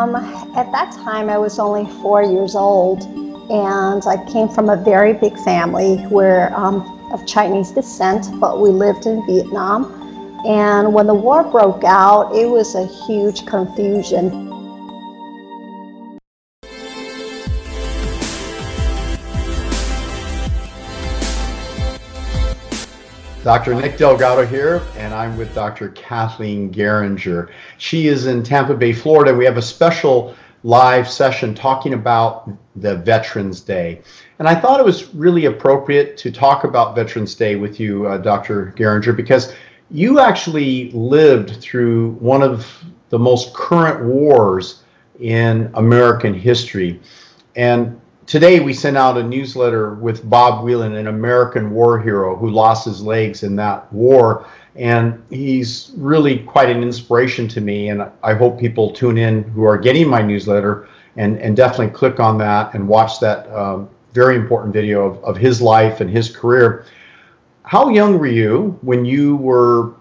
Um, at that time, I was only four years old, and I came from a very big family where um, of Chinese descent, but we lived in Vietnam. And when the war broke out, it was a huge confusion. Dr. Nick Delgado here, and I'm with Dr. Kathleen Geringer. She is in Tampa Bay, Florida. We have a special live session talking about the Veterans Day. And I thought it was really appropriate to talk about Veterans Day with you, uh, Dr. Geringer, because you actually lived through one of the most current wars in American history. And today we sent out a newsletter with Bob Whelan, an American war hero who lost his legs in that war. And he's really quite an inspiration to me. And I hope people tune in who are getting my newsletter and, and definitely click on that and watch that um, very important video of, of his life and his career. How young were you when you were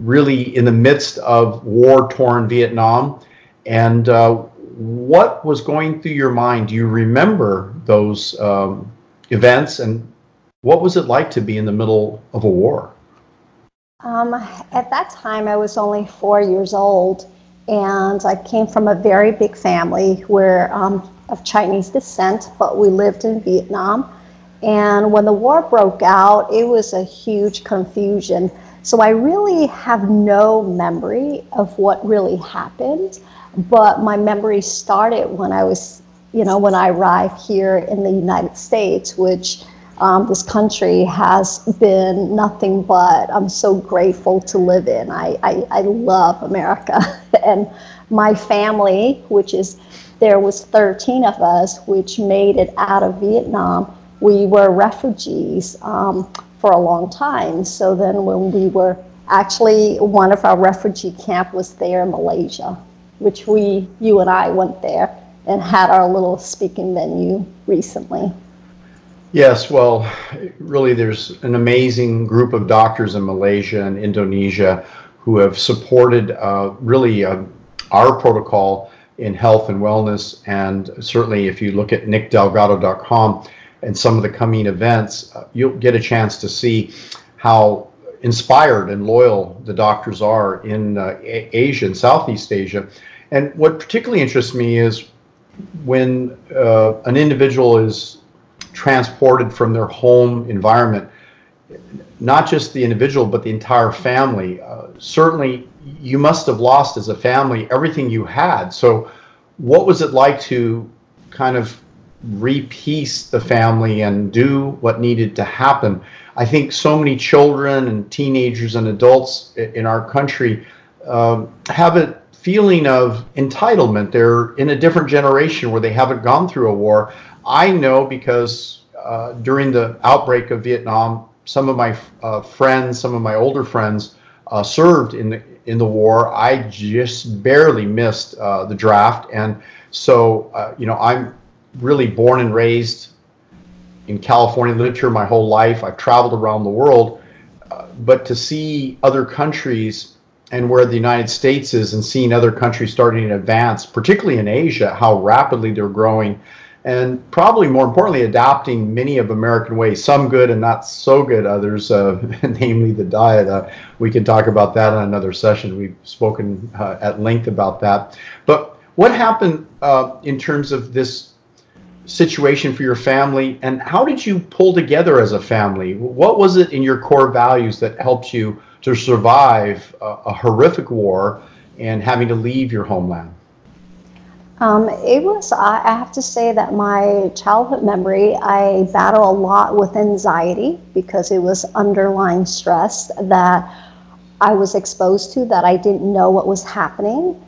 really in the midst of war torn Vietnam? And uh, what was going through your mind? Do you remember those um, events and what was it like to be in the middle of a war? Um, at that time, I was only four years old, and I came from a very big family where um, of Chinese descent, but we lived in Vietnam. And when the war broke out, it was a huge confusion. So I really have no memory of what really happened but my memory started when I was, you know, when I arrived here in the United States, which um, this country has been nothing but I'm so grateful to live in. I, I, I love America. and my family, which is, there was 13 of us, which made it out of Vietnam. We were refugees um, for a long time. So then when we were, actually one of our refugee camp was there in Malaysia which we, you and I went there and had our little speaking venue recently. Yes, well, really, there's an amazing group of doctors in Malaysia and Indonesia who have supported uh, really uh, our protocol in health and wellness. And certainly, if you look at nickdelgado.com and some of the coming events, uh, you'll get a chance to see how inspired and loyal the doctors are in uh, Asia and Southeast Asia. And what particularly interests me is when uh, an individual is transported from their home environment, not just the individual, but the entire family. Uh, certainly, you must have lost as a family everything you had. So, what was it like to kind of repiece the family and do what needed to happen? I think so many children and teenagers and adults in our country um, have a feeling of entitlement. They're in a different generation where they haven't gone through a war. I know because uh, during the outbreak of Vietnam, some of my uh, friends, some of my older friends, uh, served in the in the war. I just barely missed uh, the draft, and so uh, you know I'm really born and raised in California, lived here my whole life. I've traveled around the world, uh, but to see other countries and where the United States is and seeing other countries starting to advance, particularly in Asia, how rapidly they're growing, and probably more importantly, adopting many of American ways, some good and not so good others, uh, namely the diet. Uh, we can talk about that in another session. We've spoken uh, at length about that. But what happened uh, in terms of this situation for your family, and how did you pull together as a family? What was it in your core values that helped you? to survive a, a horrific war and having to leave your homeland? Um, it was, I have to say that my childhood memory, I battle a lot with anxiety because it was underlying stress that I was exposed to that I didn't know what was happening.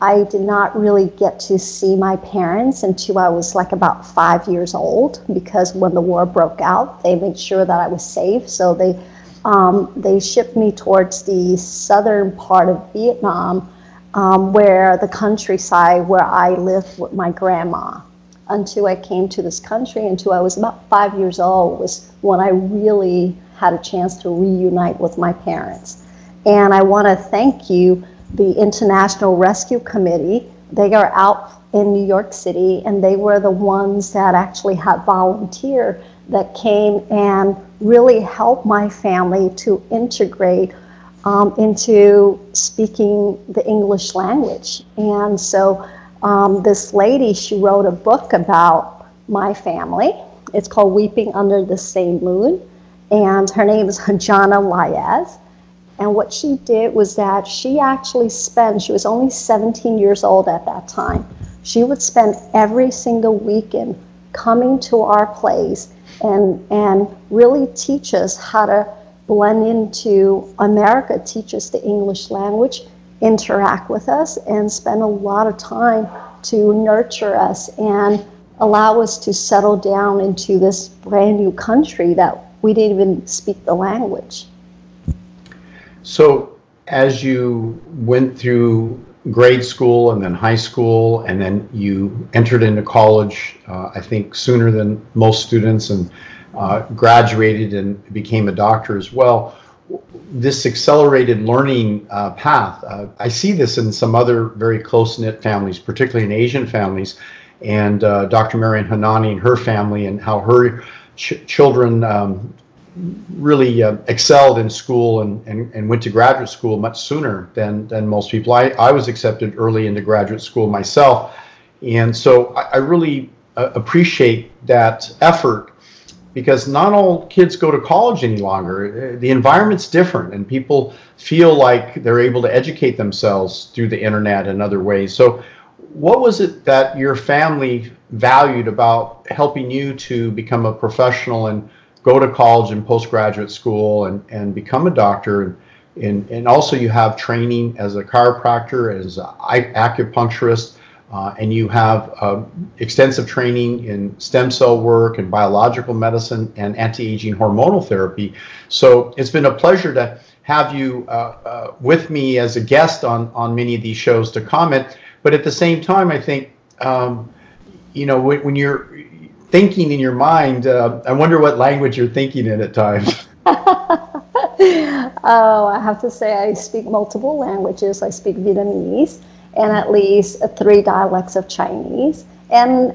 I did not really get to see my parents until I was like about five years old because when the war broke out, they made sure that I was safe. So they um, they shipped me towards the southern part of Vietnam, um, where the countryside where I lived with my grandma. Until I came to this country, until I was about five years old, was when I really had a chance to reunite with my parents. And I want to thank you, the International Rescue Committee, They are out in New York City, and they were the ones that actually had volunteer that came and really helped my family to integrate um, into speaking the English language. And so um, this lady, she wrote a book about my family. It's called Weeping Under the Same Moon. And her name is Jana Laiz. And what she did was that she actually spent, she was only 17 years old at that time. She would spend every single weekend coming to our place and, and really teach us how to blend into America, teach us the English language, interact with us, and spend a lot of time to nurture us and allow us to settle down into this brand new country that we didn't even speak the language. So, as you went through grade school and then high school, and then you entered into college, uh, I think sooner than most students, and uh, graduated and became a doctor as well. This accelerated learning uh, path, uh, I see this in some other very close knit families, particularly in Asian families. And uh, Dr. Marian Hanani and her family, and how her ch- children um, really uh, excelled in school and, and, and went to graduate school much sooner than, than most people. I, I was accepted early into graduate school myself. And so I, I really uh, appreciate that effort because not all kids go to college any longer. The environment's different, and people feel like they're able to educate themselves through the internet and other ways. So, what was it that your family valued about helping you to become a professional and go to college and postgraduate school and, and become a doctor? And, and, and also, you have training as a chiropractor, as an acupuncturist uh, and you have uh, extensive training in stem cell work and biological medicine and anti-aging hormonal therapy. So it's been a pleasure to have you uh, uh, with me as a guest on, on many of these shows to comment. But at the same time, I think, um, you know, when, when, you're thinking in your mind, uh, I wonder what language you're thinking in at times. oh, I have to say I speak multiple languages. I speak Vietnamese and at least three dialects of Chinese and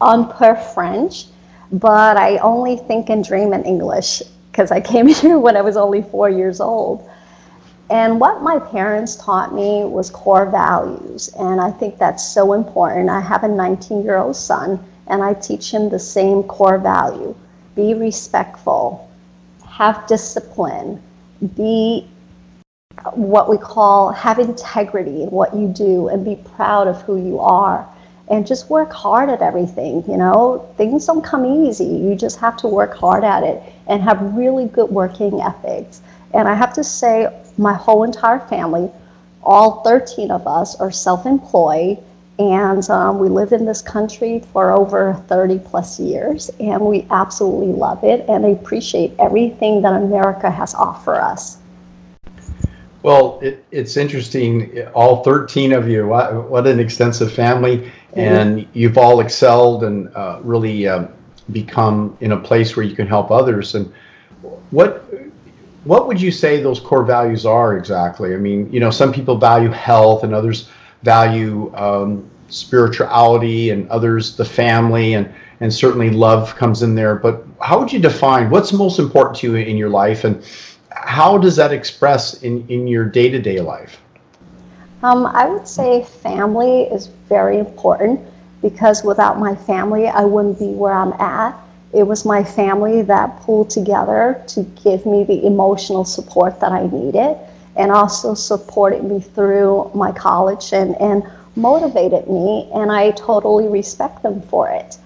on per French, but I only think and dream in English because I came here when I was only four years old. And what my parents taught me was core values, and I think that's so important. I have a 19 year old son, and I teach him the same core value. Be respectful, have discipline, be what we call have integrity in what you do and be proud of who you are. And just work hard at everything you know? Things don't come easy. You just have to work hard at it and have really good working ethics. And i have to say my whole entire family all 13 of us are self-employed and um, we live in this country for over 30 plus years and we absolutely love it and appreciate everything that america has offered us well, it, it's interesting. All 13 of you, what, an extensive family, and you've all excelled and uh, really uh, become in a place where you can help others. And what what would you say those core values are exactly? I mean, you know, some people value health, and others value um, spirituality, and others the family, and and certainly love comes in there. But how would you define what's most important to you in your life and how does that express in, in your day to day life? Um, I would say family is very important because without my family, I wouldn't be where I'm at. It was my family that pulled together to give me the emotional support that I needed and also supported me through my college and, and motivated me, and I totally respect them for it.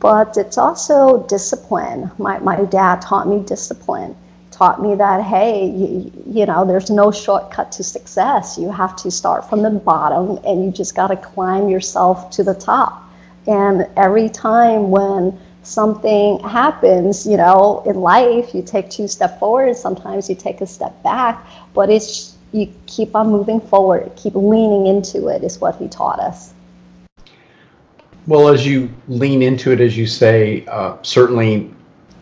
But it's also discipline. My, my dad taught me discipline taught me that hey you, you, know there's no shortcut to success you have to start from the bottom and you just got to climb yourself to the top and every time when something happens you know in life you take two steps forward sometimes you take a step back but it's you keep on moving forward keep leaning into it is what he taught us well as you lean into it as you say uh, certainly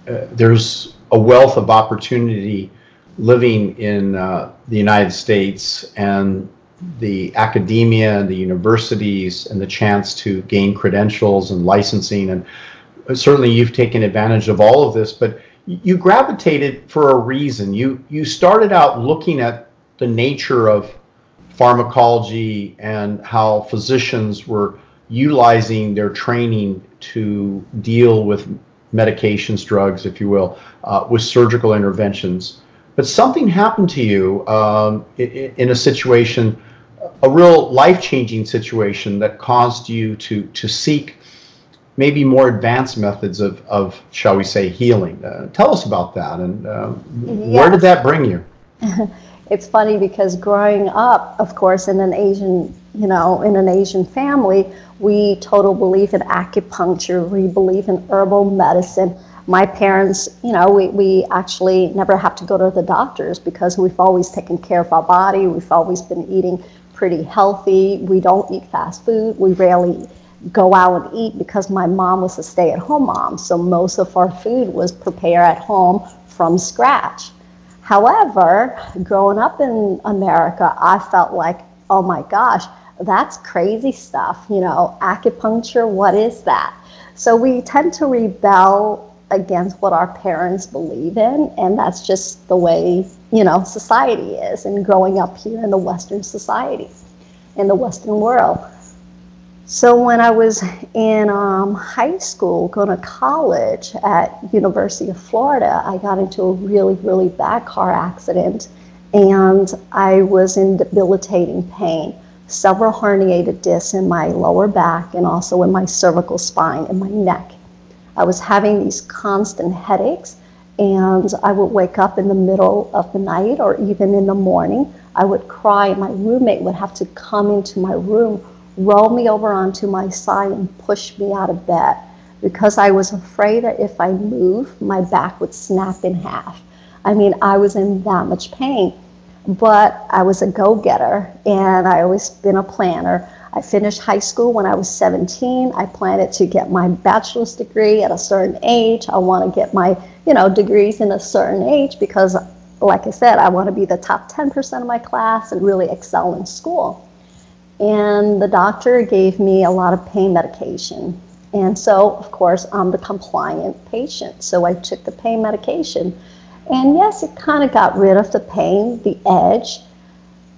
uh, there's a wealth of opportunity living in uh, the United States, and the academia and the universities and the chance to gain credentials and licensing. And certainly you've taken advantage of all of this, but you gravitated for a reason. You, you started out looking at the nature of pharmacology and how physicians were utilizing their training to deal with medications, drugs, if you will, uh, with surgical interventions. But something happened to you um, in, in, a situation, a real life-changing situation that caused you to to seek maybe more advanced methods of, of shall we say, healing. Uh, tell us about that, and uh, yes. where did that bring you? it's funny because growing up, of course, in an Asian, you know, in an Asian family, we total believe in acupuncture. We believe in herbal medicine my parents, you know, we, we actually never have to go to the doctors because we've always taken care of our body. We've always been eating pretty healthy. We don't eat fast food. We rarely go out and eat because my mom was a stay at home mom. So most of our food was prepared at home from scratch. However, growing up in America, I felt like, oh my gosh, that's crazy stuff. You know, acupuncture, what is that? So we tend to rebel against what our parents believe in and that's just the way you know society is and growing up here in the western society in the western world so when i was in um, high school going to college at university of florida i got into a really really bad car accident and i was in debilitating pain several herniated discs in my lower back and also in my cervical spine and my neck I was having these constant headaches, and I would wake up in the middle of the night or even in the morning. I would cry. My roommate would have to come into my room, roll me over onto my side, and push me out of bed because I was afraid that if I moved, my back would snap in half. I mean, I was in that much pain. But I was a go getter, and I always been a planner. I finished high school when I was 17. I planned to get my bachelor's degree at a certain age. I want to get my, you know, degrees in a certain age because, like I said, I want to be the top 10% of my class and really excel in school. And the doctor gave me a lot of pain medication. And so, of course, I'm the compliant patient. So I took the pain medication. And yes, it kind of got rid of the pain, the edge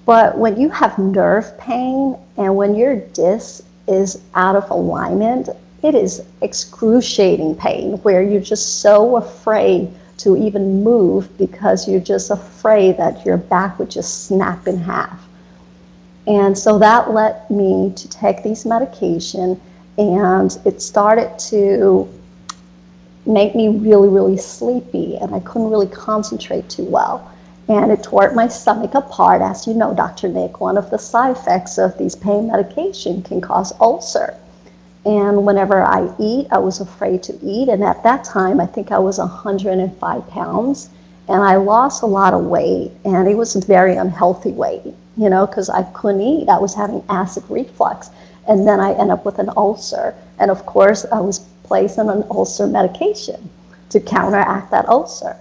but when you have nerve pain and when your disc is out of alignment, it is excruciating pain where you're just so afraid to even move because you're just afraid that your back would just snap in half. And so that led me to take these medication and it started to make me really, really sleepy and I couldn't really concentrate too well and it tore my stomach apart. As you know, Dr. Nick, one of the side effects of these pain medication can cause ulcer. And whenever I eat, I was afraid to eat. And at that time, I think I was 105 pounds. And I lost a lot of weight. And it was a very unhealthy weight, you know, because I couldn't eat. I was having acid reflux. And then I end up with an ulcer. And of course, I was placed on an ulcer medication to counteract that ulcer.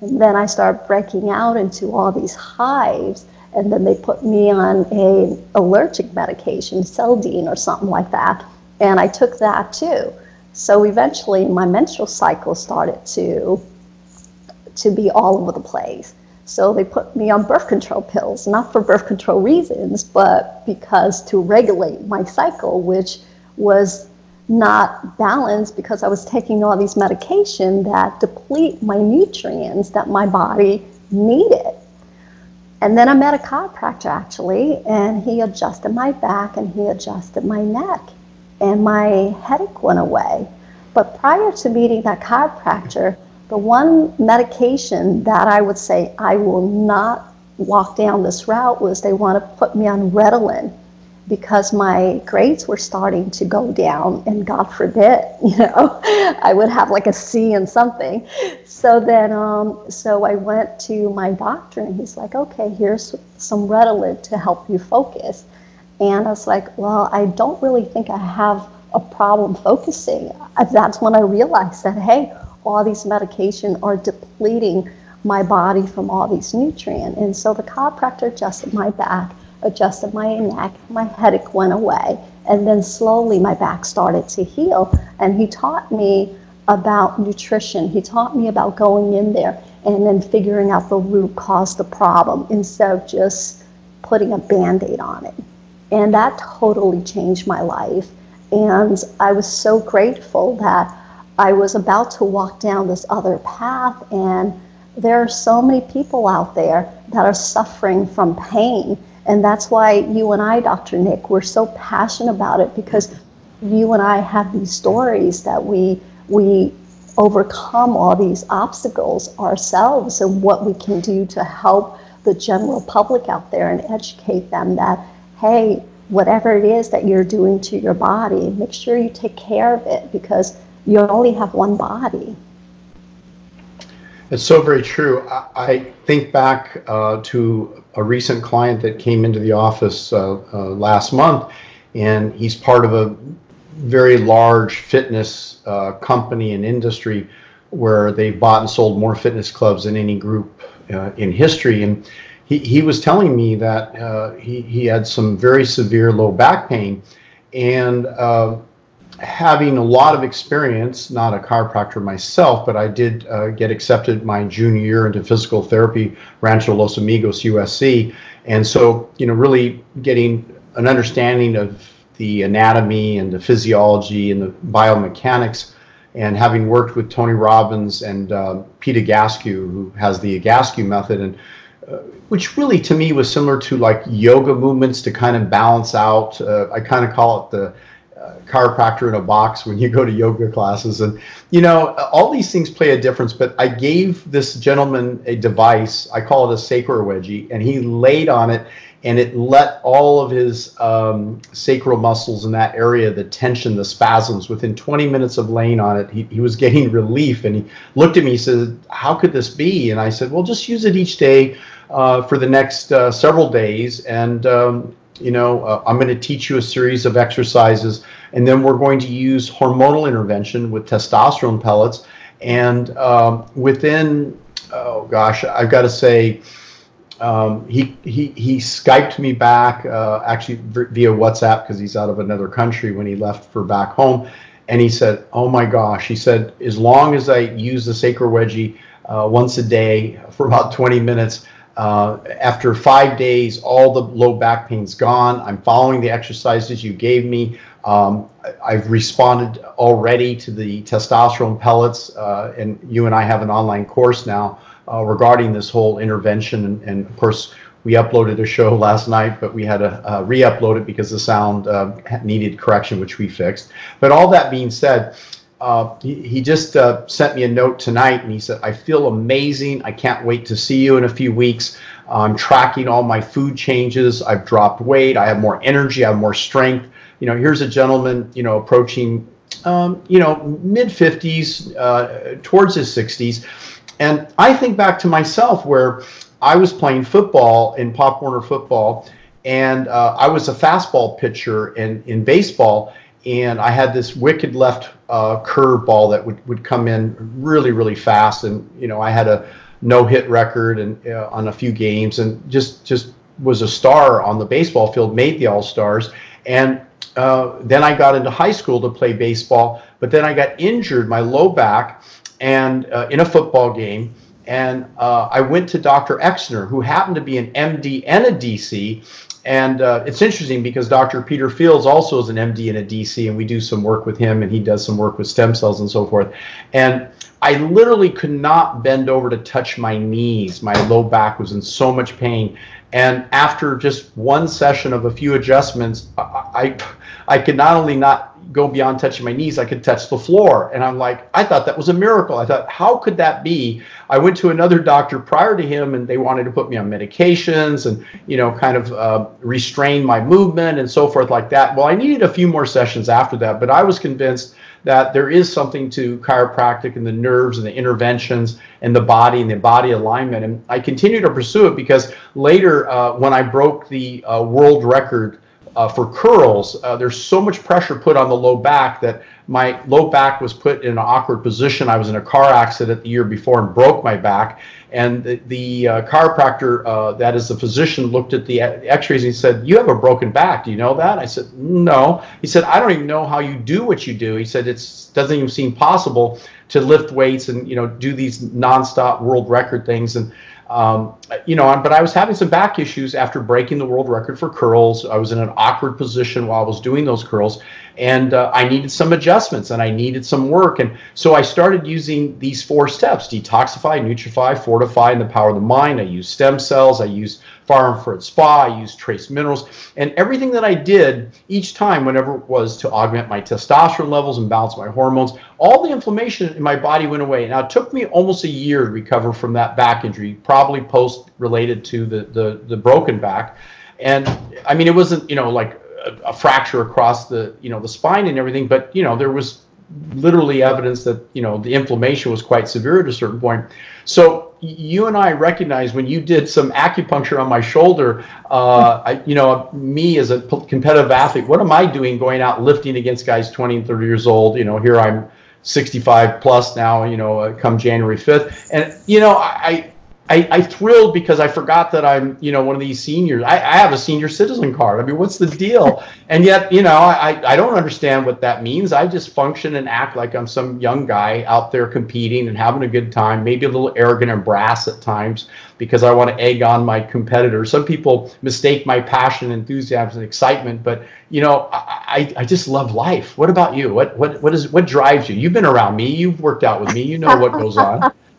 And then I started breaking out into all these hives. And then they put me on a allergic medication, Seldane or something like that. And I took that too. So eventually my menstrual cycle started to, to be all over the place. So they put me on birth control pills, not for birth control reasons, but because to regulate my cycle, which was not balanced because I was taking all these medication that deplete my nutrients that my body needed. And then I met a chiropractor actually, and he adjusted my back and he adjusted my neck, and my headache went away. But prior to meeting that chiropractor, the one medication that I would say I will not walk down this route was they want to put me on Ritalin because my grades were starting to go down and God forbid, you know, I would have like a C in something. So then, um, so I went to my doctor and he's like, okay, here's some Ritalin to help you focus. And I was like, well, I don't really think I have a problem focusing. That's when I realized that, hey, all these medication are depleting my body from all these nutrients. And so the chiropractor adjusted my back adjusted my neck, my headache went away, and then slowly my back started to heal. And he taught me about nutrition. He taught me about going in there and then figuring out the root cause the problem instead of just putting a band-aid on it. And that totally changed my life. And I was so grateful that I was about to walk down this other path and there are so many people out there that are suffering from pain. And that's why you and I, Dr. Nick, we're so passionate about it because you and I have these stories that we we overcome all these obstacles ourselves and what we can do to help the general public out there and educate them that hey, whatever it is that you're doing to your body, make sure you take care of it because you only have one body. It's so very true. I, I think back uh, to a recent client that came into the office uh, uh, last month, and he's part of a very large fitness uh, company and industry where they've bought and sold more fitness clubs than any group uh, in history. And he, he was telling me that uh, he, he had some very severe low back pain. And having a lot of experience, not a chiropractor myself, but I did uh, get accepted my junior year into physical therapy, Rancho Los Amigos, USC. And so, you know, really getting an understanding of the anatomy and the physiology and the biomechanics. And having worked with Tony Robbins and uh, Pete Egoscue, who has the Egoscue method, and uh, which really to me was similar to like yoga movements to kind of balance out. Uh, I kind of call it the chiropractor in a box when you go to yoga classes. And you know all these things play a difference but i gave this gentleman a device i call it a sacral wedgie and he laid on it and it let all of his um, sacral muscles in that area the tension the spasms within 20 minutes of laying on it he, he was getting relief. And he looked at me he said how could this be? And i said well just use it each day uh, for the next uh, several days. And um, you know, uh, I'm going to teach you a series of exercises, and then we're going to use hormonal intervention with testosterone pellets. And um, within, oh gosh, I've got to say, um, he, he, he Skyped me back, uh, actually via WhatsApp, because he's out of another country when he left for back home. And he said, Oh my gosh, he said, as long as I use the sacral wedgie uh, once a day for about 20 minutes, uh, after five days, all the low back pain's gone. I'm following the exercises you gave me. Um, I've responded already to the testosterone pellets, uh, and you and I have an online course now uh, regarding this whole intervention. And, and, of course, we uploaded a show last night, but we had to re-upload it because the sound uh, needed correction, which we fixed. But all that being said, uh, he, he, just uh, sent me a note tonight and he said, I feel amazing. I can't wait to see you in a few weeks. I'm tracking all my food changes. I've dropped weight. I have more energy. I have more strength. You know, here's a gentleman, you know, approaching, um, you know, mid 50s, uh, towards his 60s. And I think back to myself where I was playing football in Pop Warner football and uh, I was a fastball pitcher in, in baseball and I had this wicked left uh, curve ball that would, would come in really really fast, and you know I had a no hit record and uh, on a few games, and just just was a star on the baseball field, made the All Stars, and uh, then I got into high school to play baseball, but then I got injured my low back, and uh, in a football game. And uh, I went to Dr. Exner, who happened to be an MD and a DC, and uh, it's interesting because Dr. Peter Fields also is an MD and a DC, and we do some work with him, and he does some work with stem cells and so forth. And I literally could not bend over to touch my knees. My low back was in so much pain. And after just one session of a few adjustments, I, I, I could not only not go beyond touching my knees, I could touch the floor. And I'm like, I thought that was a miracle. I thought, how could that be? I went to another doctor prior to him and they wanted to put me on medications and, you know, kind of uh, restrain my movement and so forth like that. Well, I needed a few more sessions after that, but I was convinced that there is something to chiropractic and the nerves and the interventions and the body and the body alignment. And I continue to pursue it because later, uh, when I broke the uh, world record uh, for curls, uh, there's so much pressure put on the low back that my low back was put in an awkward position. I was in a car accident the year before and broke my back. And the, the uh, chiropractor, uh, that is the physician, looked at the x-rays and he said, you have a broken back. Do you know that? I said, no. He said, I don't even know how you do what you do. He said, it doesn't even seem possible to lift weights and, you know, do these nonstop world record things. And um, you know, but I was having some back issues after breaking the world record for curls. I was in an awkward position while I was doing those curls, and uh, I needed some adjustments and I needed some work. And so I started using these four steps detoxify, nutrify, fortify, and the power of the mind. I used stem cells, I used far infrared spa, I used trace minerals, and everything that I did each time, whenever it was to augment my testosterone levels and balance my hormones, all the inflammation in my body went away. Now, it took me almost a year to recover from that back injury, probably post related to the, the, the broken back. And I mean, it wasn't, you know, like a, a fracture across the you know the spine and everything, but you know there was literally evidence that you know the inflammation was quite severe at a certain point. So you and I recognize when you did some acupuncture on my shoulder, uh, I, you know, me as a competitive athlete, what am I doing going out lifting against guys 20 and 30 years old? You know, here I'm 65 plus now, you know, uh, come January 5th. And, you know, I, I, I thrilled because I forgot that I'm, you know, one of these seniors. I, I have a senior citizen card. I mean, what's the deal? And yet, you know, I, I don't understand what that means. I just function and act like I'm some young guy out there competing and having a good time, maybe a little arrogant and brass at times because I want to egg on my competitors. Some people mistake my passion, enthusiasm, and excitement, but you know, I, I just love life. What about you? What what what is what drives you? You've been around me. You've worked out with me. You know what goes on.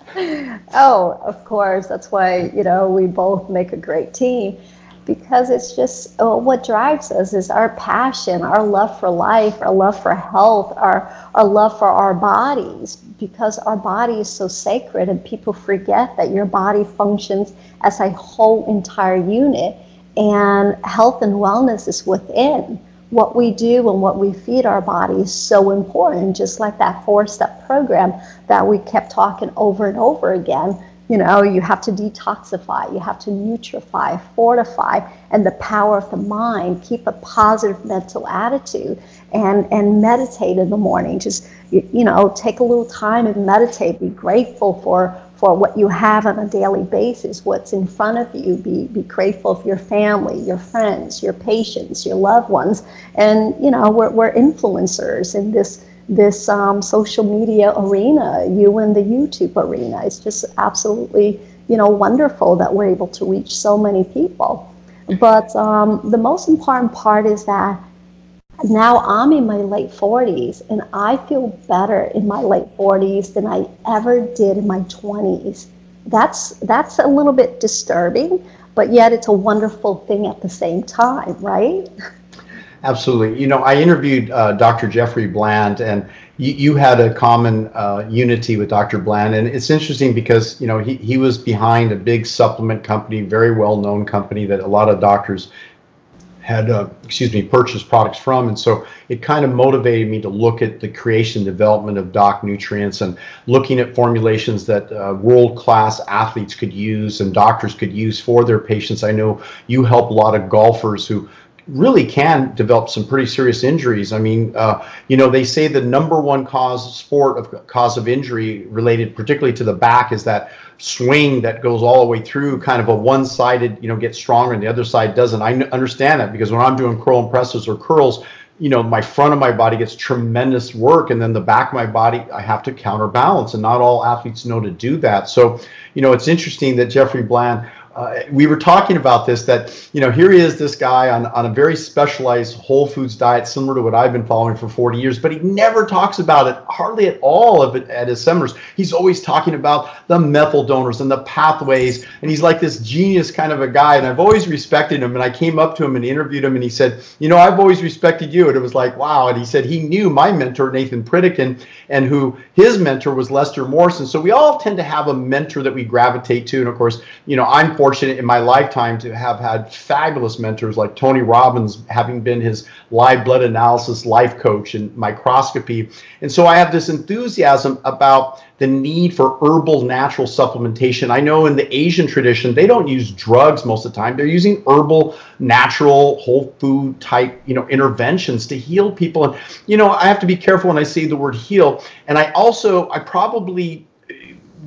oh, of course. That's why, you know, we both make a great team because it's just what drives us is our passion, our love for life, our love for health, our, our love for our bodies because our body is so sacred and people forget that your body functions as a whole entire unit and health and wellness is within what we do and what we feed our body is so important, just like that four step program that we kept talking over and over again. You know, you have to detoxify, you have to nutrify, fortify, and the power of the mind. Keep a positive mental attitude and, and meditate in the morning. Just, you, you know, take a little time and meditate. Be grateful for for what you have on a daily basis, what's in front of you. Be, be grateful for your family, your friends, your patients, your loved ones. And, you know, we're, we're influencers in this, this um, social media arena, you in the YouTube arena. It's just absolutely, you know, wonderful that we're able to reach so many people. But um, the most important part is that now I'm in my late 40s and I feel better in my late 40s than I ever did in my 20s. That's that's a little bit disturbing, but yet it's a wonderful thing at the same time, right? Absolutely. You know, I interviewed uh, Dr. Jeffrey Bland, and you, you had a common uh, unity with Dr. Bland, and it's interesting because you know he, he was behind a big supplement company, very well known company that a lot of doctors had uh, excuse me purchased products from and so it kind of motivated me to look at the creation development of doc nutrients and looking at formulations that uh, world class athletes could use and doctors could use for their patients i know you help a lot of golfers who really can develop some pretty serious injuries. I mean, uh, you know, they say the number one cause sport of cause of injury related particularly to the back is that swing that goes all the way through kind of a one-sided you know gets stronger and the other side doesn't. I understand that because when i'm doing curl and presses or curls you know my front of my body gets tremendous work and then the back of my body i have to counterbalance and not all athletes know to do that. So you know it's interesting that jeffrey bland uh, we were talking about this that you know here he is this guy on, on a very specialized whole foods diet similar to what i've been following for 40 years but he never talks about it hardly at all of it at his seminars. He's always talking about the methyl donors and the pathways and he's like this genius kind of a guy and i've always respected him and i came up to him and interviewed him and he said you know i've always respected you and it was like wow and he said he knew my mentor nathan pritikin and who his mentor was lester morrison. So we all tend to have a mentor that we gravitate to and of course you know i'm fortunate in my lifetime to have had fabulous mentors like Tony Robbins, having been his live blood analysis life coach and microscopy. And so I have this enthusiasm about the need for herbal natural supplementation. I know in the Asian tradition, they don't use drugs most of the time. They're using herbal, natural, whole food type, you know, interventions to heal people. And, you know, I have to be careful when I say the word heal. And I also, I probably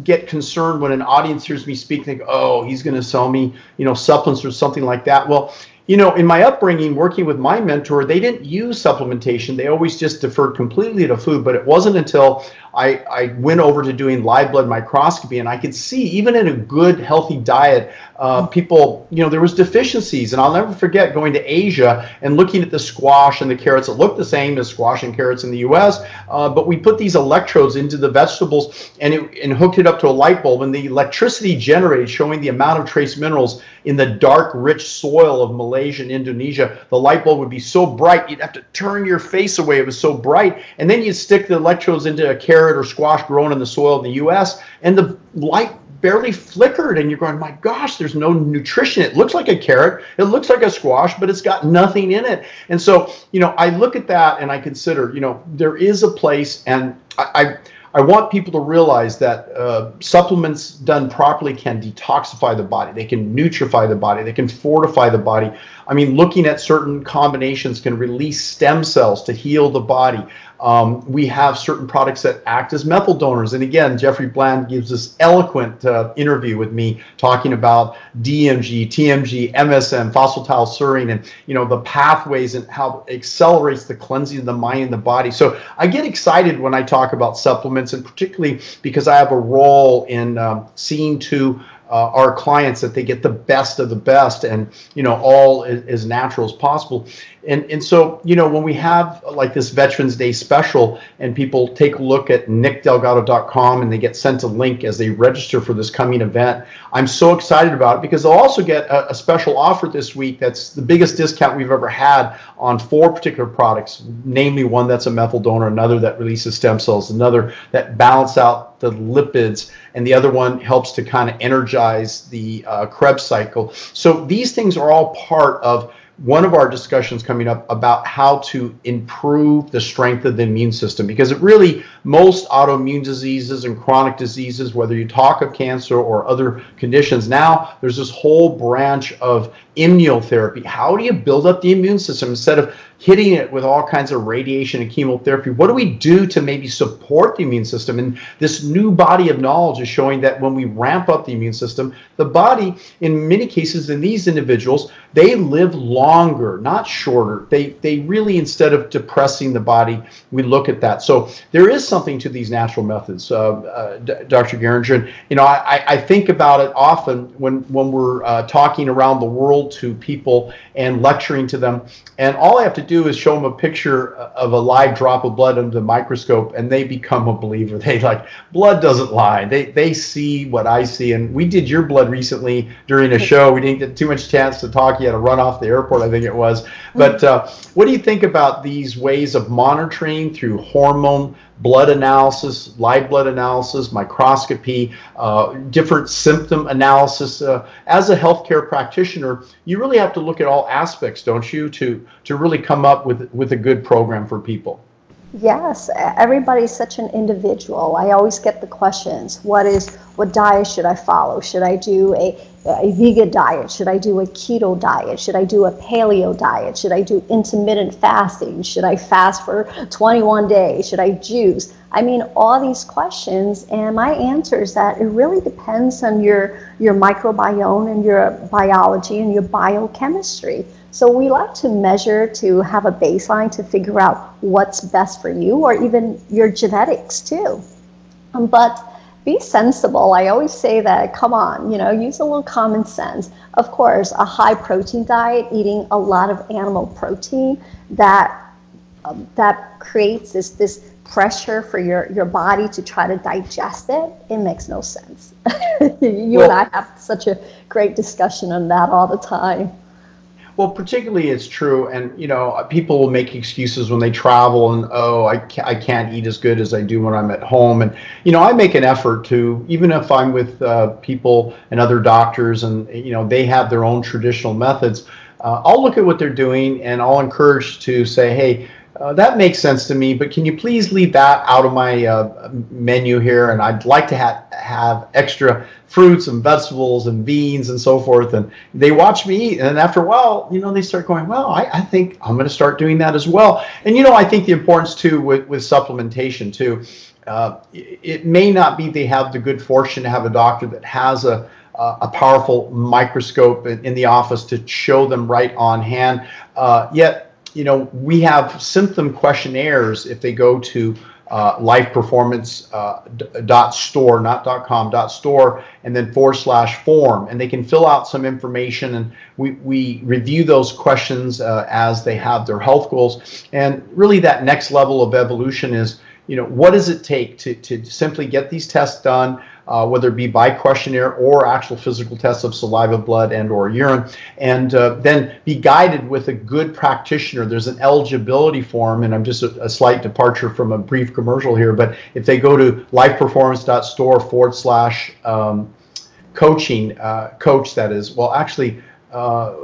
get concerned when an audience hears me speak, think, oh, he's going to sell me, you know, supplements or something like that. Well, you know, in my upbringing, working with my mentor, they didn't use supplementation. They always just deferred completely to food. But it wasn't until I, I went over to doing live blood microscopy and I could see, even in a good, healthy diet, uh, people, you know, there was deficiencies. And I'll never forget going to Asia and looking at the squash and the carrots. that looked the same as squash and carrots in the U.S., uh, but we put these electrodes into the vegetables and, it, and hooked it up to a light bulb. And the electricity generated, showing the amount of trace minerals in the dark, rich soil of Malaysia and Indonesia, the light bulb would be so bright you'd have to turn your face away. It was so bright. And then you'd stick the electrodes into a carrot or squash grown in the soil in the US, and the light barely flickered. And you're going, my gosh, there's no nutrition. It looks like a carrot, it looks like a squash, but it's got nothing in it. And so, you know, I look at that and I consider, you know, there is a place, and I, I I want people to realize that uh, supplements done properly can detoxify the body. They can nutrify the body. They can fortify the body. I mean, looking at certain combinations can release stem cells to heal the body. Um, we have certain products that act as methyl donors. And again, Jeffrey Bland gives this eloquent uh, interview with me talking about DMG, TMG, MSM, phosphatidylserine, and you know the pathways and how it accelerates the cleansing of the mind and the body. So I get excited when I talk about supplements, and particularly because I have a role in um, seeing to uh, our clients that they get the best of the best and you know all as, as, natural as possible and and so you know when we have like this veterans day special and people take a look at nickdelgado.com and they get sent a link as they register for this coming event i'm so excited about it because they'll also get a, a special offer this week that's the biggest discount we've ever had on four particular products namely one that's a methyl donor another that releases stem cells another that balance out the lipids, and the other one helps to kind of energize the uh, Krebs cycle. So these things are all part of one of our discussions coming up about how to improve the strength of the immune system because it really most autoimmune diseases and chronic diseases whether you talk of cancer or other conditions now there's this whole branch of immunotherapy how do you build up the immune system instead of hitting it with all kinds of radiation and chemotherapy. What do we do to maybe support the immune system? And this new body of knowledge is showing that when we ramp up the immune system, the body, in many cases, in these individuals, they live longer, not shorter. They they really, instead of depressing the body, we look at that. So there is something to these natural methods, uh, uh, Dr. Geringer. And you know, I, I think about it often when when we're uh, talking around the world to people and lecturing to them, and all I have to do is show them a picture of a live drop of blood under the microscope, and they become a believer. They like blood doesn't lie. They they see what I see. And we did your blood recently during a show. We didn't get too much chance to talk. You had to run off the airport, I think it was. But uh, what do you think about these ways of monitoring through hormone? Blood analysis, live blood analysis, microscopy, uh, different symptom analysis. Uh, as a healthcare practitioner, you really have to look at all aspects, don't you, to to really come up with with a good program for people. Yes, everybody's such an individual. I always get the questions, what is what diet should I follow? Should I do a, a vegan diet? Should I do a keto diet? Should I do a paleo diet? Should I do intermittent fasting? Should I fast for 21 days? Should I juice? I mean, all these questions, and my answer is that it really depends on your, your microbiome and your biology and your biochemistry. So we like to measure to have a baseline to figure out what's best for you or even your genetics too. Um, but be sensible. I always say that, come on, you know, use a little common sense. Of course, a high protein diet, eating a lot of animal protein, that um, that creates this this pressure for your, your body to try to digest it, it makes no sense. you well, and I have such a great discussion on that all the time. Well, particularly it's true, and you know, people will make excuses when they travel, and oh, I can't, I can't eat as good as I do when I'm at home, and you know, I make an effort to, even if I'm with uh, people and other doctors, and you know, they have their own traditional methods. Uh, I'll look at what they're doing, and I'll encourage to say, hey. Uh, that makes sense to me, but can you please leave that out of my uh, menu here? And I'd like to ha- have extra fruits and vegetables and beans and so forth. And they watch me eat. And after a while, you know, they start going, well, I, I think I'm going to start doing that as well. And, you know, I think the importance too with, with supplementation too, uh, it may not be they have the good fortune to have a doctor that has a, a powerful microscope in, the office to show them right on hand. Uh, yet, you know, we have symptom questionnaires if they go to uh, lifeperformance uh, not com, dot store, and then forward slash form. And they can fill out some information and we, we review those questions uh, as they have their health goals. And really that next level of evolution is, you know, what does it take to, to simply get these tests done? Uh, whether it be by questionnaire or actual physical tests of saliva, blood, and or urine, and uh, then be guided with a good practitioner. There's an eligibility form, and I'm just a, a, slight departure from a brief commercial here, but if they go to lifeperformance.store forward slash um, coaching, uh, coach that is, well, actually, uh,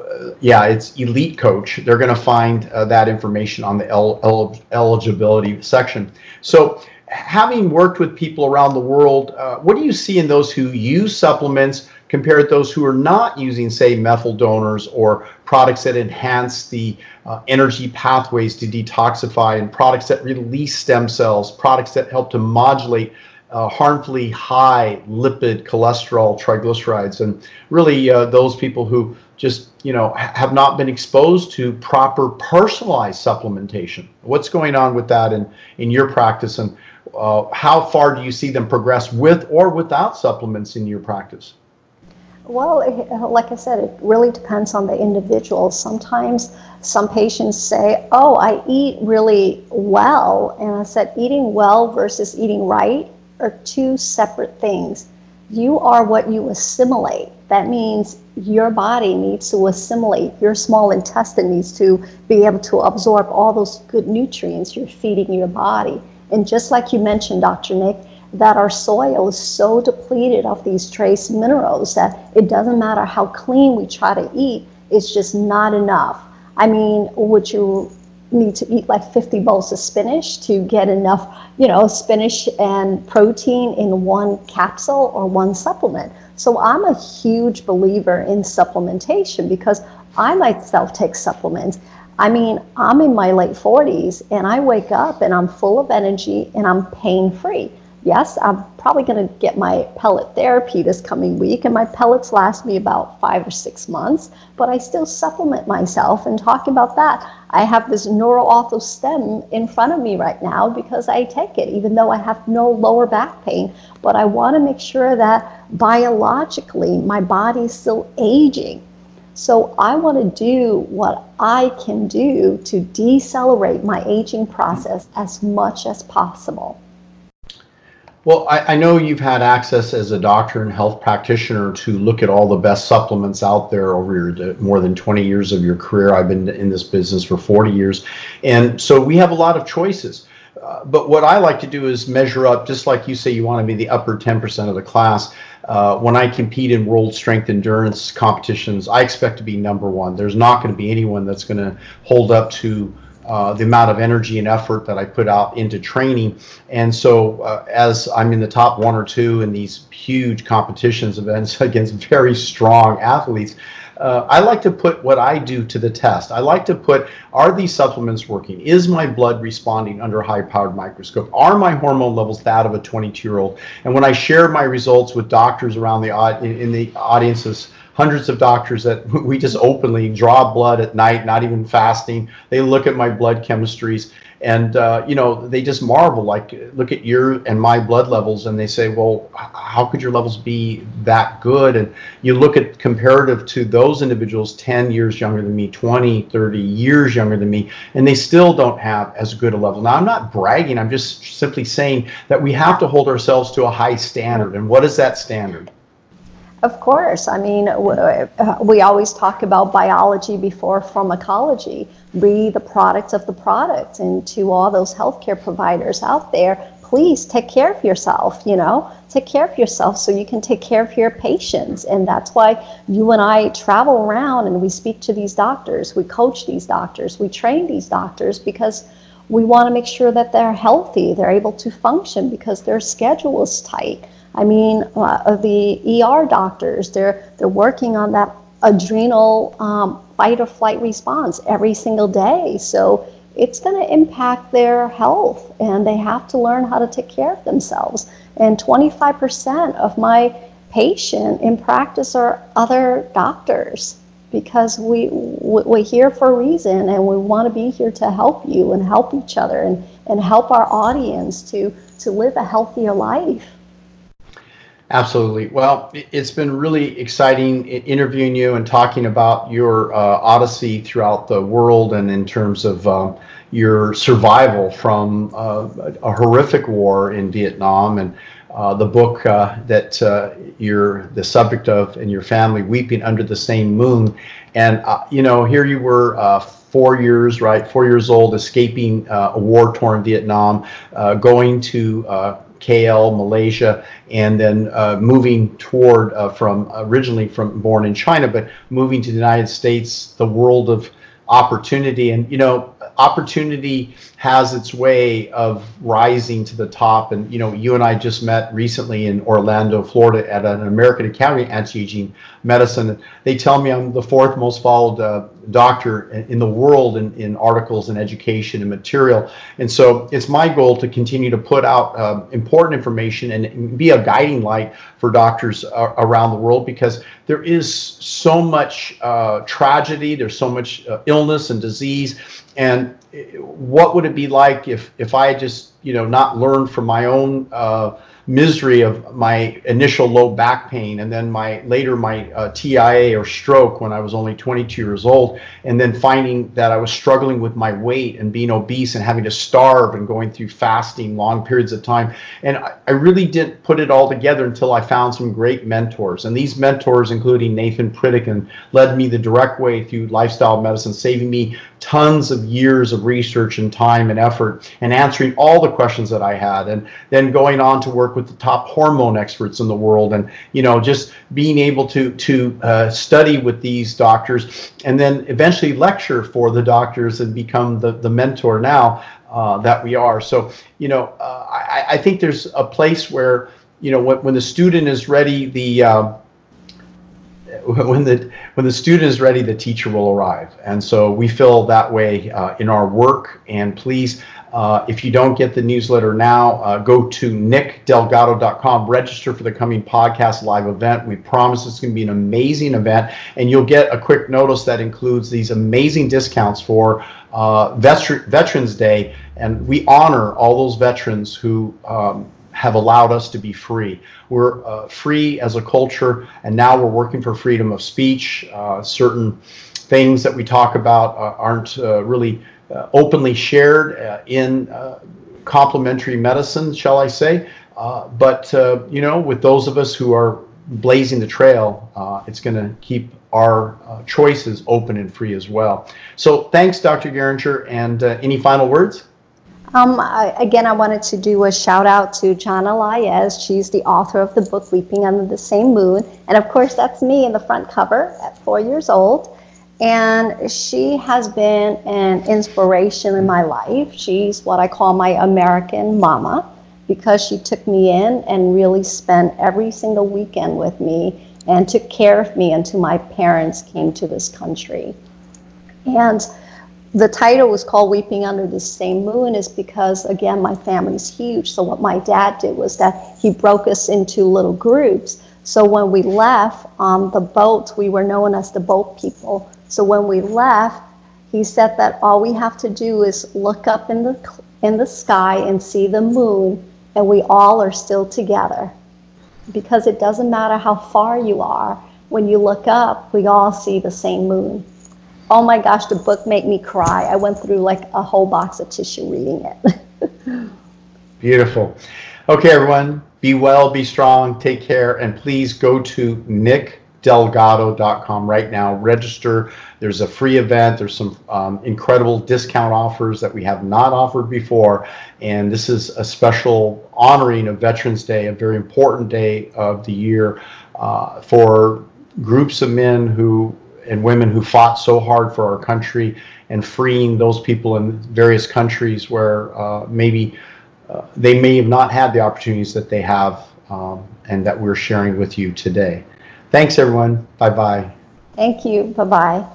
yeah, it's elite coach. They're going to find uh, that information on the el- el- eligibility section. So having worked with people around the world, uh, what do you see in those who use supplements compared to those who are not using, say, methyl donors or products that enhance the uh, energy pathways to detoxify, and products that release stem cells, products that help to modulate uh, harmfully high lipid, cholesterol, triglycerides, and really uh, those people who just you know have not been exposed to proper personalized supplementation. What's going on with that in in your practice, and uh, how far do you see them progress with or without supplements in your practice? Well, like I said, it really depends on the individual. Sometimes some patients say, Oh, I eat really well. And I said, Eating well versus eating right are two separate things. You are what you assimilate. That means your body needs to assimilate, your small intestine needs to be able to absorb all those good nutrients you're feeding your body. And just like you mentioned, Dr. Nick, that our soil is so depleted of these trace minerals that it doesn't matter how clean we try to eat, it's just not enough. I mean, would you need to eat like 50 bowls of spinach to get enough, you know, spinach and protein in one capsule or one supplement? So I'm a huge believer in supplementation because I myself take supplements. I mean, I'm in my late 40s and I wake up and I'm full of energy and I'm pain free. Yes, I'm probably going to get my pellet therapy this coming week, and my pellets last me about five or six months, but I still supplement myself. And talking about that, I have this neuroortho stem in front of me right now because I take it, even though I have no lower back pain. But I want to make sure that biologically my body is still aging so I want to do what I can do to decelerate my aging process as much as possible. Well, I, I, know you've had access as a doctor and health practitioner to look at all the best supplements out there over your more than 20 years of your career. I've been in this business for 40 years. And so we have a lot of choices. Uh, but what I like to do is measure up, just like you say, you want to be the upper 10% of the class. Uh, when I compete in world strength endurance competitions, I expect to be number one. There's not going to be anyone that's going to hold up to uh, the amount of energy and effort that I put out into training. And so, uh, as I'm in the top one or two in these huge competitions events against very strong athletes, uh, I like to put what I do to the test. I like to put are these supplements working? Is my blood responding under high powered microscope? Are my hormone levels that of a 22 year old? And when I share my results with doctors around the in, in the audiences, hundreds of doctors that we just openly draw blood at night, not even fasting. They look at my blood chemistries and uh, you know they just marvel like look at your and my blood levels and they say well how could your levels be that good? And you look at comparative to those individuals 10 years younger than me 20 30 years younger than me and they still don't have as good a level. Now i'm not bragging i'm just simply saying that we have to hold ourselves to a high standard. And what is that standard Of course. I mean, uh, we always talk about biology before pharmacology. Be the product of the product. And to all those healthcare providers out there, please take care of yourself, you know, take care of yourself so you can take care of your patients. And that's why you and I travel around and we speak to these doctors, we coach these doctors, we train these doctors because we want to make sure that they're healthy, they're able to function because their schedule is tight. I mean, uh, the ER doctors, they're, they're working on that adrenal um, fight or flight response every single day. So it's going to impact their health and they have to learn how to take care of themselves. And 25% of my patient in practice are other doctors because we we're here for a reason and we want to be here to help you and help each other and, and help our audience to to live a healthier life. Absolutely. Well, it's been really exciting interviewing you and talking about your uh, odyssey throughout the world and in terms of um, your survival from uh, a horrific war in Vietnam and uh, the book uh, that uh, you're the subject of and your family weeping under the same moon and you know here you were four years right four years old escaping a war torn vietnam going to KL, Malaysia, and then uh, moving toward uh, from originally from born in China, but moving to the United States, the world of opportunity. And you know, opportunity has its way of rising to the top. And you know, you and I just met recently in Orlando, Florida, at an American Academy of Anti-Aging Medicine. They tell me I'm the fourth most followed uh, doctor in the world in, in articles and education and material. And so it's my goal to continue to put out uh, important information and be a guiding light for doctors uh, around the world because there is so much uh, tragedy, there's so much uh, illness and disease, and what would it be like if if I just you know not learned from my own uh, misery of my initial low back pain and then my later my uh, TIA or stroke when I was only 22 years old and then finding that I was struggling with my weight and being obese and having to starve and going through fasting long periods of time. And I, I really didn't put it all together until I found some great mentors. And these mentors including Nathan Pritikin led me the direct way through lifestyle medicine saving me tons of years of research and time and effort and answering all the questions that I had and then going on to work with the top hormone experts in the world and you know just being able to to uh, study with these doctors and then eventually lecture for the doctors and become the, the mentor now uh, that we are so you know uh, I, I think there's a place where you know when, when the student is ready the uh, when the when the student is ready, the teacher will arrive, and so we feel that way uh, in our work. And please, uh, if you don't get the newsletter now, uh, go to nickdelgado.com, register for the coming podcast live event. We promise it's going to be an amazing event, and you'll get a quick notice that includes these amazing discounts for uh, Veterans Day, and we honor all those veterans who. Um, have allowed us to be free. We're uh, free as a culture, and now we're working for freedom of speech. Uh, certain things that we talk about aren't really Uh, openly shared uh, in uh, complementary medicine, shall I say. Uh, but, you know, with those of us who are blazing the trail, it's going to keep our choices open and free as well. So thanks, Dr. Geringer, and any final words? Um, I, again, I wanted to do a shout out to Jana Laiz. She's the author of the book Weeping Under the Same Moon. And of course, that's me in the front cover at four years old. And she has been an inspiration in my life. She's what I call my American mama because she took me in and really spent every single weekend with me and took care of me until my parents came to this country. And the title was called Weeping Under the Same Moon is because, again, my family's huge. So, what my dad did was that he broke us into little groups. So, when we left on the boat, we were known as the boat people. So, when we left, he said that all we have to do is look up in the, in the sky and see the moon, and we all are still together. Because it doesn't matter how far you are, when you look up, we all see the same moon oh my gosh, the book made me cry. I went through like a whole box of tissue reading it. Beautiful. Okay, everyone. be well, be strong, take care, and please go to nickdelgado.com right now. Register. There's a free event. There's some um, incredible discount offers that we have not offered before. And this is a special honoring of Veterans Day, a very important day of the year uh, for groups of men who and women who fought so hard for our country and freeing those people in various countries where uh, maybe uh, they may have not had the opportunities that they have um, and that we're sharing with you today. Thanks, everyone. Bye bye. Thank you. Bye bye.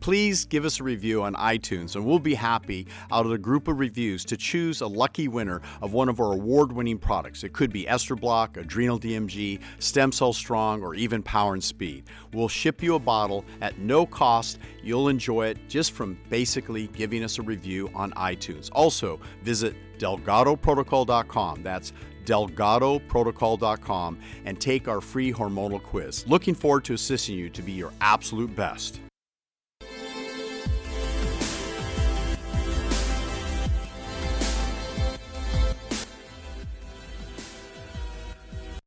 Please give us a review on iTunes, and we'll be happy out of the group of reviews to choose a lucky winner of one of our award winning products. It could be Estro Block, Adrenal DMG, Stem Cell Strong, or even Power and Speed. We'll ship you a bottle at no cost. You'll enjoy it just from basically giving us a review on iTunes. Also, visit DelgadoProtocol.com. That's DelgadoProtocol.com and take our free hormonal quiz. Looking forward to assisting you to be your absolute best.